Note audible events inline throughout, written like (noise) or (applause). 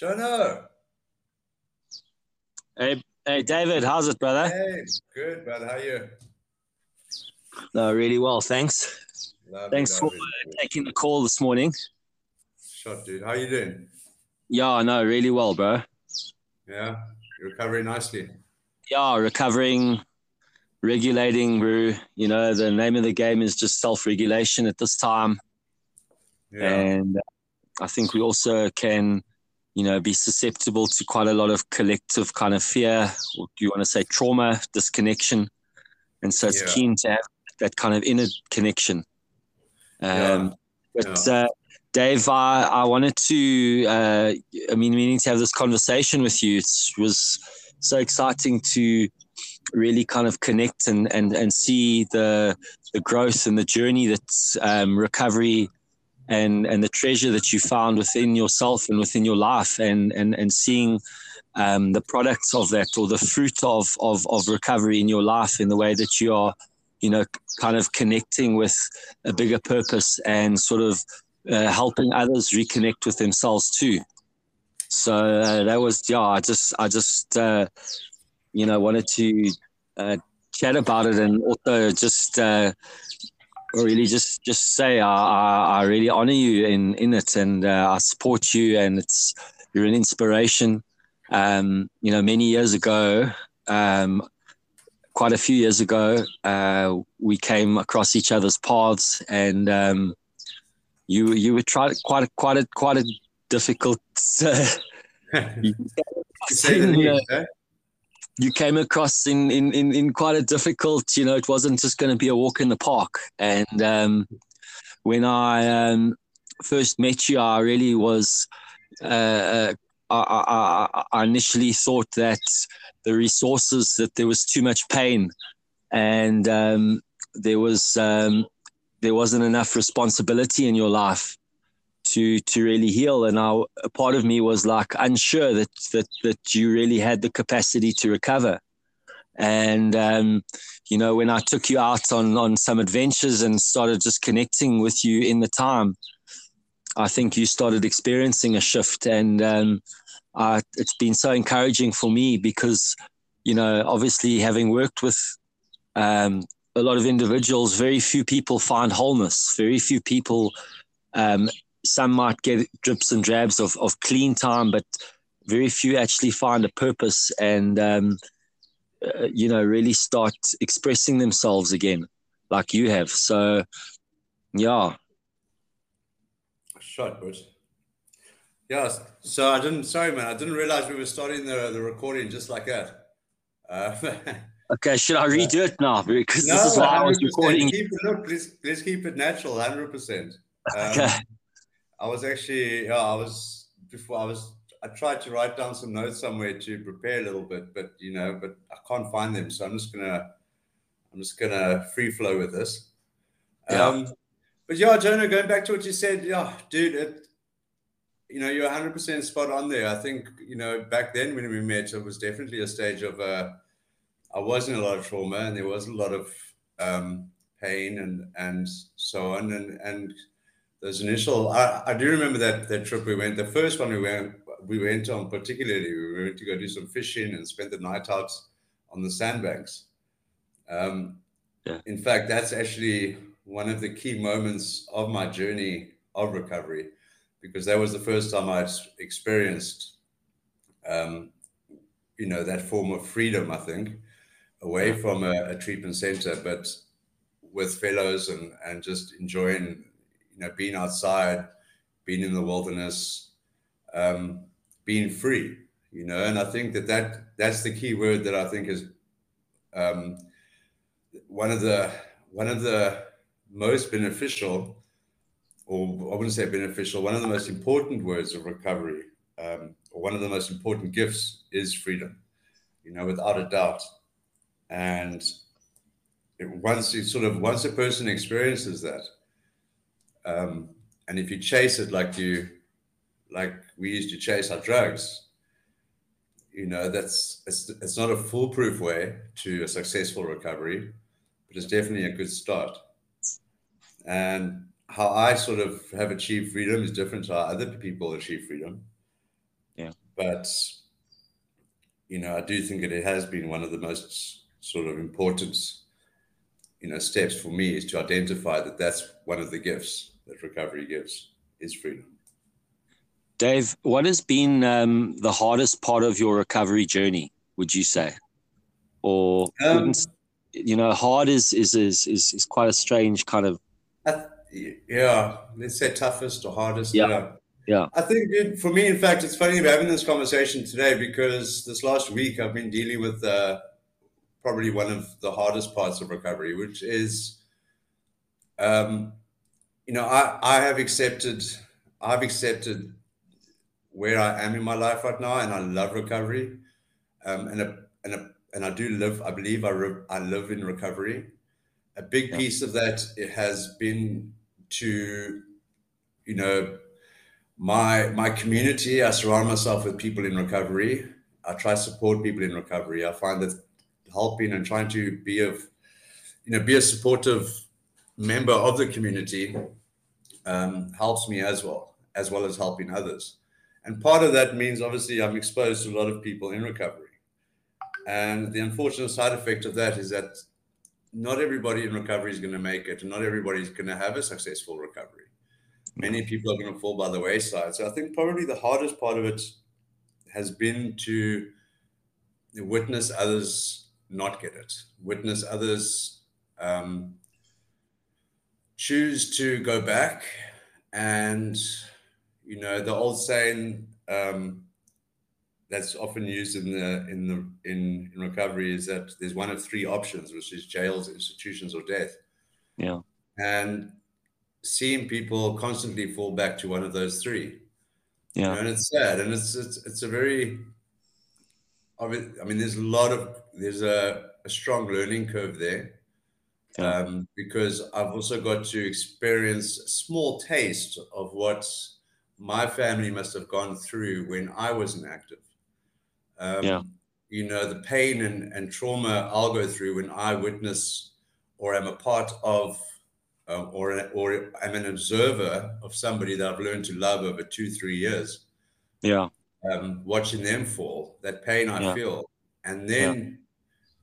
Jono. Hey, hey, David, how's it, brother? Hey, good, brother. How are you? No, really well, thanks. Lovely, thanks lovely. for taking the call this morning. Shot, dude. How you doing? Yeah, no, really well, bro. Yeah, you're recovering nicely. Yeah, recovering, regulating. We're, you know, the name of the game is just self-regulation at this time, Yeah, and I think we also can, you know, be susceptible to quite a lot of collective kind of fear, or do you want to say trauma, disconnection, and so it's Yeah. keen to have that kind of inner connection. Um, Yeah. But uh, Dave, I, I wanted to, uh, I mean, meaning to have this conversation with you. It was so exciting to really kind of connect and, and, and see the, the growth and the journey that um, recovery and, and the treasure that you found within yourself and within your life and, and, and seeing um, the products of that or the fruit of, of, of recovery in your life in the way that you are, you know, kind of connecting with a bigger purpose and sort of uh, helping others reconnect with themselves too. So uh, that was yeah. I just I just uh, you know wanted to uh, chat about it and also just uh, really just just say I, I, I really honor you in in it and uh, I support you and it's you're an inspiration. Um, you know, many years ago. Um, Quite a few years ago, uh, we came across each other's paths, and um, you you were trying quite a, quite a quite a difficult. Uh, you, (laughs) Say the (laughs) you know? You came across in, in, in, in quite a difficult. You know, it wasn't just going to be a walk in the park. And um, when I um, first met you, I really was. Uh, I, I, I- I initially thought that the resources that there was too much pain, and um, there was um, there wasn't enough responsibility in your life to to really heal. And I, a part of me was like unsure that that that you really had the capacity to recover. And um, you know, when I took you out on on some adventures and started just connecting with you in the time, I think you started experiencing a shift, and um, uh, it's been so encouraging for me because, you know, obviously having worked with um, a lot of individuals, very few people find wholeness. Very few people. Um, some might get drips and drabs of, of clean time, but very few actually find a purpose and, um, uh, you know, really start expressing themselves again, like you have. So, yeah, Shot, but yeah. So I didn't. Sorry, man. I didn't realize we were starting the the recording just like that. Uh, (laughs) Okay, should I redo it now? Because no, this is why I was recording. Keep it, look, let's, let's keep it natural, hundred percent. (laughs) Um, Okay. I was actually, yeah, I was before I was. I tried to write down some notes somewhere to prepare a little bit, but you know, but I can't find them, so I'm just gonna, I'm just gonna free flow with this. Yeah. Um, but yeah, Jonah, going back to what you said, yeah, dude, it, you know, you're 100 percent spot on there. I think you know back then when we met, it was definitely a stage of. Uh, I was in a lot of trauma, and there was a lot of um, pain and and so on, and and those initial. I, I do remember that that trip we went. The first one we went we went on particularly. We went to go do some fishing and spend the night out on the sandbanks. Um, Yeah. In fact, that's actually one of the key moments of my journey of recovery, because that was the first time I'd experienced, um, you know, that form of freedom. I think away from a, a treatment center, but with fellows and and just enjoying, you know, being outside, being in the wilderness, um, being free, you know. And I think that that that's the key word that I think is um, one of the one of the most beneficial, or I wouldn't say beneficial, one of the most important words of recovery, um, or one of the most important gifts is freedom, you know, without a doubt. And it, once you sort of once a person experiences that, um, and if you chase it like you, like we used to chase our drugs, you know, that's it's, it's not a foolproof way to a successful recovery, but it's definitely a good start. And how I sort of have achieved freedom is different to how other people achieve freedom. Yeah. but you know, I do think that it has been one of the most sort of important, you know, steps for me is to identify that that's one of the gifts that recovery gives is freedom. Dave, what has been um, the hardest part of your recovery journey? Would you say, or um, you know, hard is, is is is is quite a strange kind of. yeah, let's say toughest or hardest. Yeah. yeah. Yeah. I think dude, for me, in fact, it's funny we're having this conversation today because this last week I've been dealing with uh, probably one of the hardest parts of recovery, which is, um, you know, I, I have accepted, I've accepted where I am in my life right now, and I love recovery, um, and a, and a, and I do live. I believe I re- I live in recovery. A big yeah. piece of that it has been to, you know, my my community i surround myself with people in recovery i try to support people in recovery i find that helping and trying to be of you know be a supportive member of the community um, helps me as well as well as helping others. And part of that means obviously i'm exposed to a lot of people in recovery. And the unfortunate side effect of that is that not everybody in recovery is going to make it and not everybody is going to have a successful recovery. Many people are going to fall by the wayside. So I think probably the hardest part of it has been to witness others not get it, witness others um, choose to go back. And, you know, the old saying um, that's often used in the in the in, in recovery is that there's one of three options, which is jails, institutions, or death. Yeah. And seeing people constantly fall back to one of those three. Yeah, you know, and it's sad, and it's it's it's a very. I mean, I mean, there's a lot of there's a, a strong learning curve there, yeah. um, because I've also got to experience a small taste of what my family must have gone through when I wasn't active. Um, yeah. You know, the pain and, and trauma I'll go through when I witness or am a part of um, or or I'm an observer of somebody that I've learned to love over two three years. Yeah. Um, watching them fall, that pain I yeah. feel, and then yeah.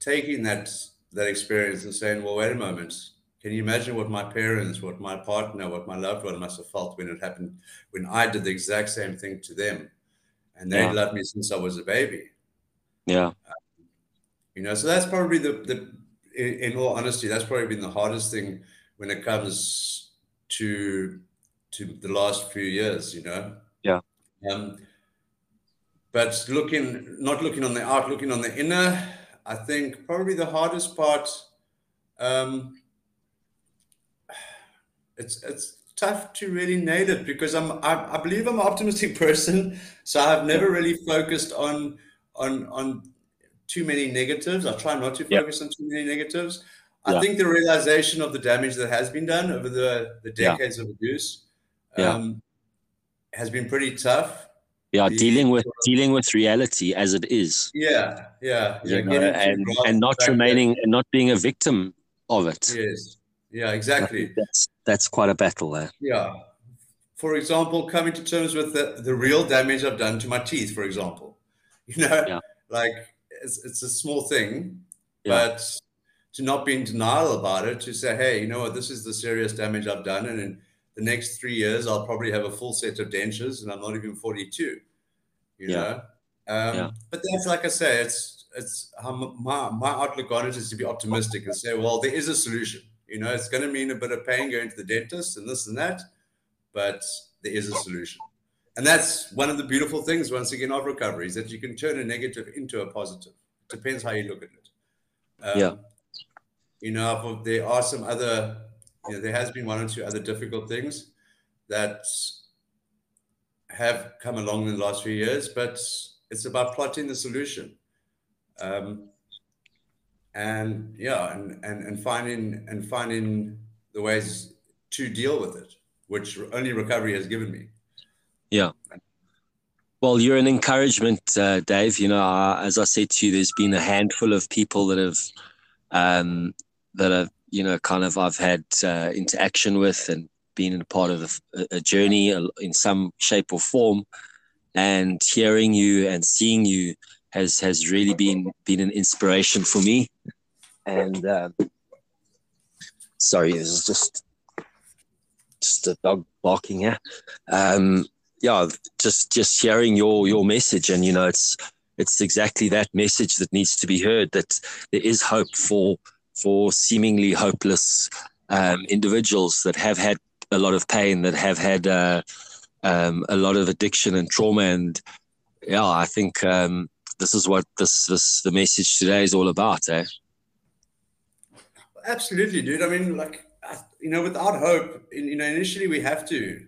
taking that that experience and saying, "Well, wait a moment. Can you imagine what my parents, what my partner, what my loved one must have felt when it happened, when I did the exact same thing to them, and they yeah. loved me since I was a baby." Yeah. Um, you know, so that's probably the the in, in all honesty, that's probably been the hardest thing when it comes to to the last few years, you know. Yeah. Um, but looking, not looking on the out, looking on the inner, I think probably the hardest part. Um, it's it's tough to really nail it because I'm I, I believe I'm an optimistic (laughs) person, so I've never really focused on on on too many negatives. I try not to focus yep. on too many negatives. I think the realization of the damage that has been done over the, the decades yeah. of abuse um, yeah. has been pretty tough. Yeah, dealing with dealing with reality as it is. Yeah, yeah, yeah. know, and and not remaining and not being a victim of it. Yes. Yeah, exactly. That's that's quite a battle there. Yeah. For example, coming to terms with the, the real damage I've done to my teeth, for example. (laughs) You know, yeah. like it's, it's a small thing, yeah. but to not be in denial about it, to say, hey, you know what, this is the serious damage I've done. And the next three years, I'll probably have a full set of dentures and I'm not even 42, you yeah. know? Um, yeah. But that's like I say, it's, it's my, my outlook on it is to be optimistic and say, well, there is a solution. You know, it's going to mean a bit of pain going to the dentist and this and that, but there is a solution. And that's one of the beautiful things, once again, of recovery is that you can turn a negative into a positive. It depends how you look at it. Um, yeah you know, there are some other, you know, there has been one or two other difficult things that have come along in the last few years, but it's about plotting the solution. Um, and yeah, and, and, and finding and finding the ways to deal with it, which only recovery has given me. Yeah. Well, you're an encouragement, uh, Dave. You know, uh, as I said to you, there's been a handful of people that have um, that I've you know kind of I've had uh, interaction with and been a part of a, a journey in some shape or form. and hearing you and seeing you has has really been been an inspiration for me. And um, sorry, this is just just a dog barking here. Um, yeah, just just hearing your your message, and you know, it's it's exactly that message that needs to be heard. That there is hope for for seemingly hopeless um, individuals that have had a lot of pain, that have had uh, um, a lot of addiction and trauma, and yeah, I think um, this is what this this the message today is all about, eh? Absolutely, dude. I mean, like you know, without hope, you know, initially we have to,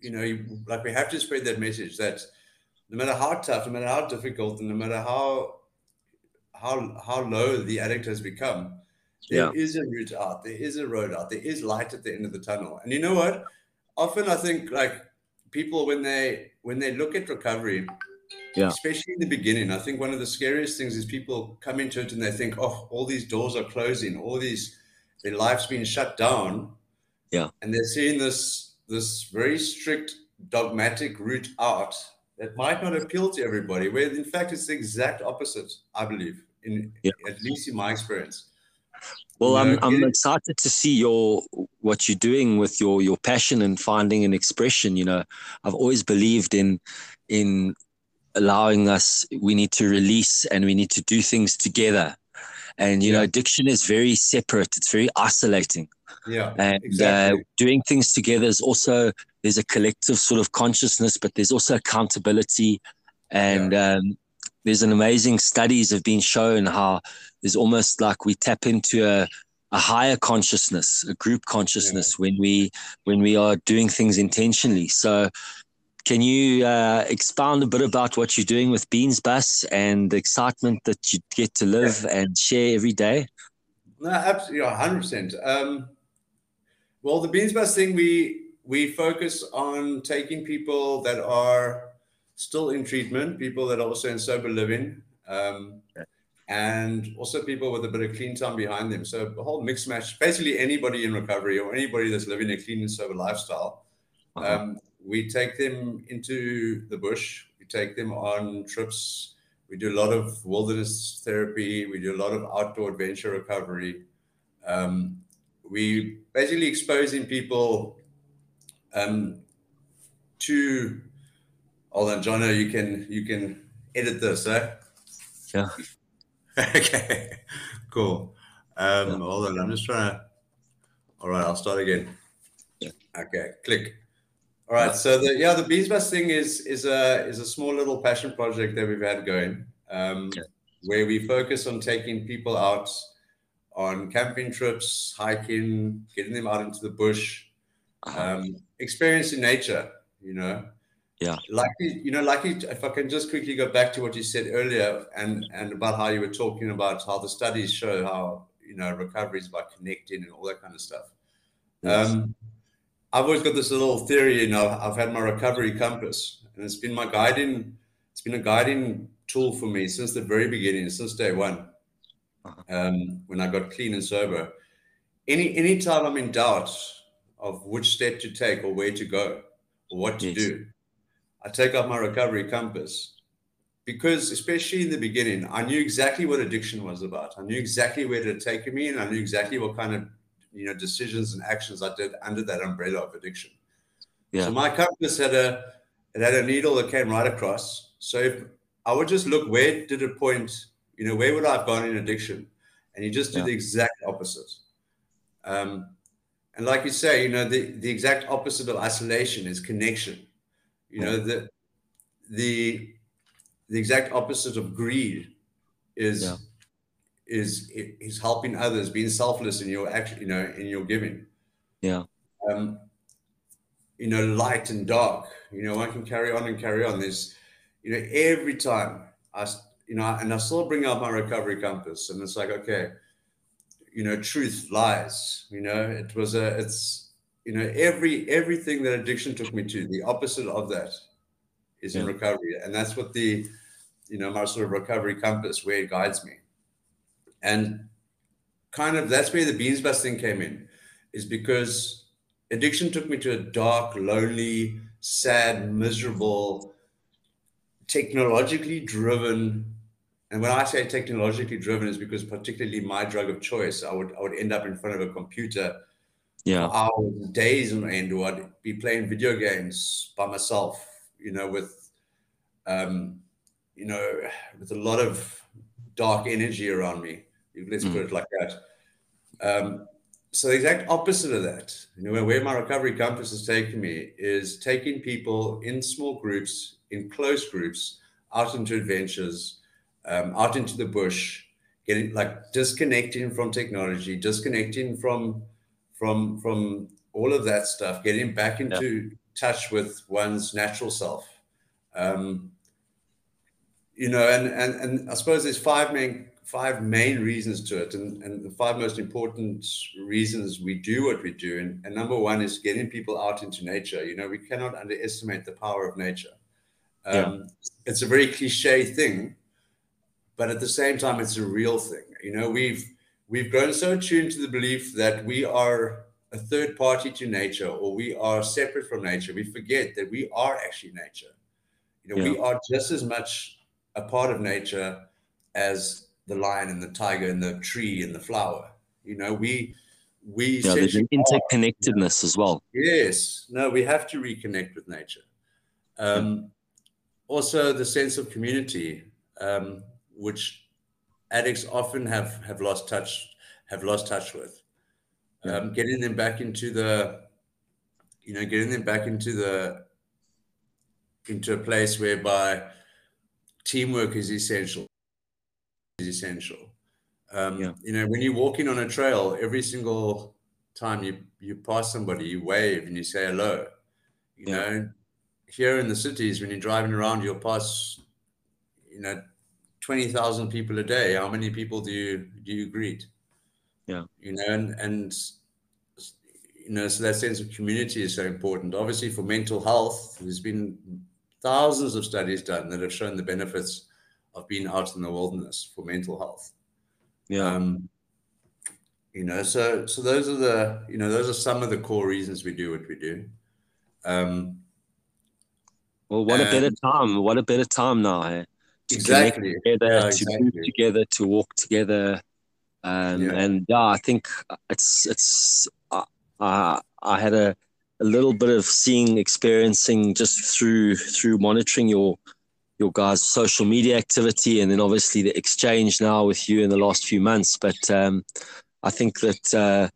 you know, like we have to spread that message that no matter how tough, no matter how difficult, and no matter how how how low the addict has become, there yeah. is a route out. There is a road out. There is light at the end of the tunnel. And you know what? Often I think like people when they when they look at recovery, yeah. especially in the beginning, I think one of the scariest things is people come into it and they think, oh, all these doors are closing, all these their life's been shut down. Yeah. And they're seeing this this very strict dogmatic route out that might not appeal to everybody, where in fact it's the exact opposite, I believe, in yeah. at least in my experience. Well, I'm I'm excited to see your what you're doing with your your passion and finding an expression. You know, I've always believed in in allowing us. We need to release and we need to do things together. And you yeah. know, addiction is very separate. It's very isolating. Yeah, and uh, exactly. uh, doing things together is also there's a collective sort of consciousness, but there's also accountability, and yeah. um, there's an amazing studies have been shown how there's almost like we tap into a, a higher consciousness, a group consciousness yeah. when we when we are doing things intentionally. So can you uh, expound a bit about what you're doing with Beans Bus and the excitement that you get to live yeah. and share every day? No, absolutely, hundred percent. Um, well, the Beans Bus thing, we we focus on taking people that are still in treatment, people that are also in sober living, um, and also people with a bit of clean time behind them. So a whole mix match, basically anybody in recovery or anybody that's living a clean and sober lifestyle. Uh-huh. Um, we take them into the bush. We take them on trips. We do a lot of wilderness therapy. We do a lot of outdoor adventure recovery. Um, we basically exposing people um, to Hold on, Jono, you can you can edit this, eh? Yeah. (laughs) okay. Cool. Um, yeah. hold on, I'm just trying to all right, I'll start again. Yeah. Okay, click. All right. So the yeah, the Beans Bus thing is is a is a small little passion project that we've had going, um, yeah. where we focus on taking people out on camping trips, hiking, getting them out into the bush, uh-huh. um, experiencing nature. You know, yeah. Like you know, like if I can just quickly go back to what you said earlier and and about how you were talking about how the studies show how you know recovery is about connecting and all that kind of stuff. Yes. Um, I've always got this little theory, you know, I've had my recovery compass and it's been my guiding, it's been a guiding tool for me since the very beginning, since day one. Uh-huh. Um, when I got clean and sober. Any anytime I'm in doubt of which step to take or where to go or what to yes. do, I take out my recovery compass because, especially in the beginning, I knew exactly what addiction was about. I knew exactly where it had taken me, and I knew exactly what kind of you know decisions and actions I did under that umbrella of addiction. Yeah. So my compass had a it had a needle that came right across. So if I would just look where did it point, you know, where would I have gone in addiction? And you just do yeah. the exact opposite. Um, and like you say, you know, the, the exact opposite of isolation is connection. You know, the the the exact opposite of greed is yeah. is is helping others, being selfless in your action, you know, in your giving. Yeah. Um, you know, light and dark. You know, I can carry on and carry on. There's, you know, every time I, you know, and I still bring up my recovery compass, and it's like, okay, you know, truth, lies. You know, it was a, it's you know every everything that addiction took me to the opposite of that is yeah. in recovery. And that's what the you know my sort of recovery compass where it guides me. And kind of that's where the beans bus thing came in is because addiction took me to a dark lonely sad miserable technologically driven. And when I say technologically driven, is because particularly my drug of choice, I would I would end up in front of a computer yeah. for hours, days on end, or I'd be playing video games by myself, you know, with um, you know, with a lot of dark energy around me. Let's mm. put it like that. Um, so the exact opposite of that, you know, where my recovery compass has taken me is taking people in small groups, in close groups, out into adventures um, out into the bush, getting like disconnecting from technology, disconnecting from from from all of that stuff, getting back into yeah. touch with one's natural self. Um, you know, and and and I suppose there's five main five main reasons to it, and and the five most important reasons we do what we do. And, and number one is getting people out into nature. You know, we cannot underestimate the power of nature. Um, yeah. It's a very cliche thing, but at the same time, it's a real thing. You know, we've we've grown so tuned to the belief that we are a third party to nature or we are separate from nature. We forget that we are actually nature. You know, yeah. we are just as much a part of nature as the lion and the tiger and the tree and the flower. You know, we we yeah, there's an interconnectedness are. as well. Yes. No, we have to reconnect with nature. Um, also, the sense of community. Um, which addicts often have have lost touch have lost touch with. Um, getting them back into the, you know, getting them back into the into a place whereby teamwork is essential. Is essential. Um, yeah. You know, when you're walking on a trail, every single time you you pass somebody, you wave and you say hello. You yeah. know, here in the cities, when you're driving around, you'll pass, you know, 20,000 people a day, how many people do you do you greet? Yeah. You know, and and you know, so that sense of community is so important. Obviously, for mental health, there's been thousands of studies done that have shown the benefits of being out in the wilderness for mental health. Yeah. Um, you know, so so those are the you know those are some of the core reasons we do what we do. Um, well, what and, a better time! What a better time now. Eh? To exactly. together, yeah, exactly. to move together, to walk together. Um, yeah. And yeah, I think it's it's uh, uh, I had a, a little bit of seeing, experiencing just through through monitoring your your guys' social media activity, and then obviously the exchange now with you in the last few months. But um, I think that uh,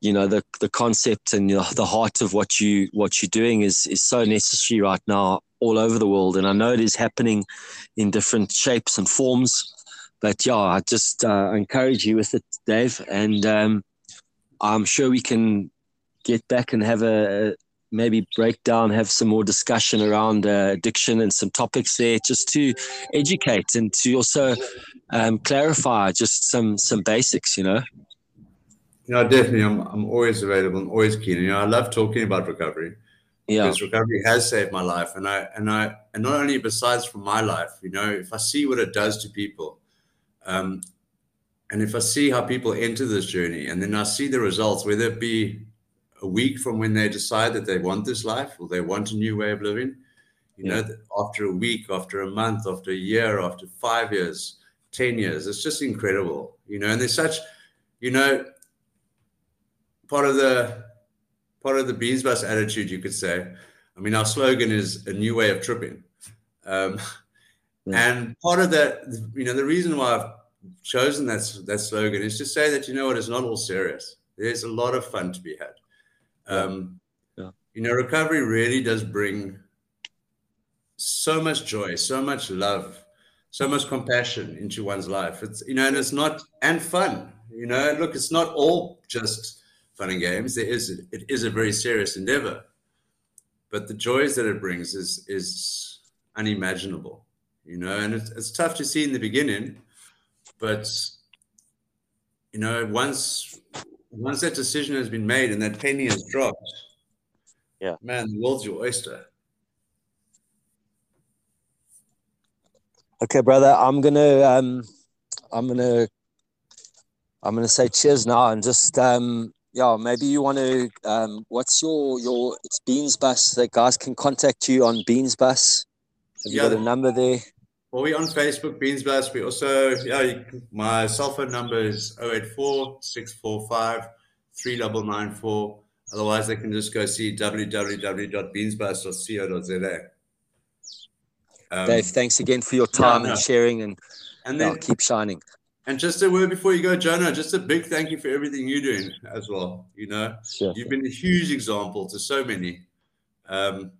you know the the concept and you know, the heart of what you what you're doing is is so necessary right now all over the world, and I know it is happening in different shapes and forms. But yeah, I just uh, encourage you with it, Dave, and um, I'm sure we can get back and have a, maybe break down, have some more discussion around uh, addiction and some topics there, just to educate and to also um, clarify just some some basics, you know. Know, definitely, I'm I'm always available. I'm always keen. You know, I love talking about recovery yeah because recovery has saved my life and i and i and not only besides from my life you know if i see what it does to people um and if i see how people enter this journey and then i see the results whether it be a week from when they decide that they want this life or they want a new way of living you yeah. know after a week after a month after a year after five years 10 years it's just incredible you know and there's such you know part of the part of the beans bus attitude, you could say. I mean, our slogan is a new way of tripping. Um, yeah. And part of that, you know, the reason why I've chosen that, that slogan is to say that, you know what, it's not all serious. There's a lot of fun to be had. Um, yeah. You know, recovery really does bring so much joy, so much love, so much compassion into one's life. It's, you know, and it's not, and fun, you know, look, it's not all just fun and games. There is it is a very serious endeavor, but the joys that it brings is is unimaginable, you know. And it's, it's tough to see in the beginning, but you know, once once that decision has been made and that penny has dropped, yeah, man, the world's your oyster. Okay, brother, I'm gonna um, I'm gonna I'm gonna say cheers now and just um, yeah, maybe you want to. Um, what's your your? It's Beans Bus. The guys can contact you on Beans Bus. Have you got a number there? Well, we're on Facebook, Beans Bus. We also, yeah, my cell phone number is 084 645 3994. Otherwise, they can just go see www.beansbus.co.za. Um, Dave, thanks again for your time yeah, no. and sharing, and, and then, keep shining. And just a word before you go, Jonah, just a big thank you for everything you're doing as well. You know, sure. you've been a huge example to so many. Um,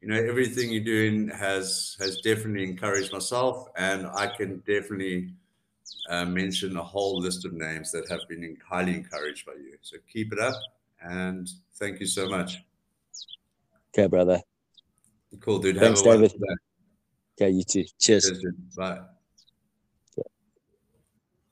you know, everything you're doing has has definitely encouraged myself, and I can definitely uh, mention a whole list of names that have been highly encouraged by you. So keep it up, and thank you so much. Okay, brother. Cool, dude. Thanks, David. Okay, you too. Cheers. Cheers Bye.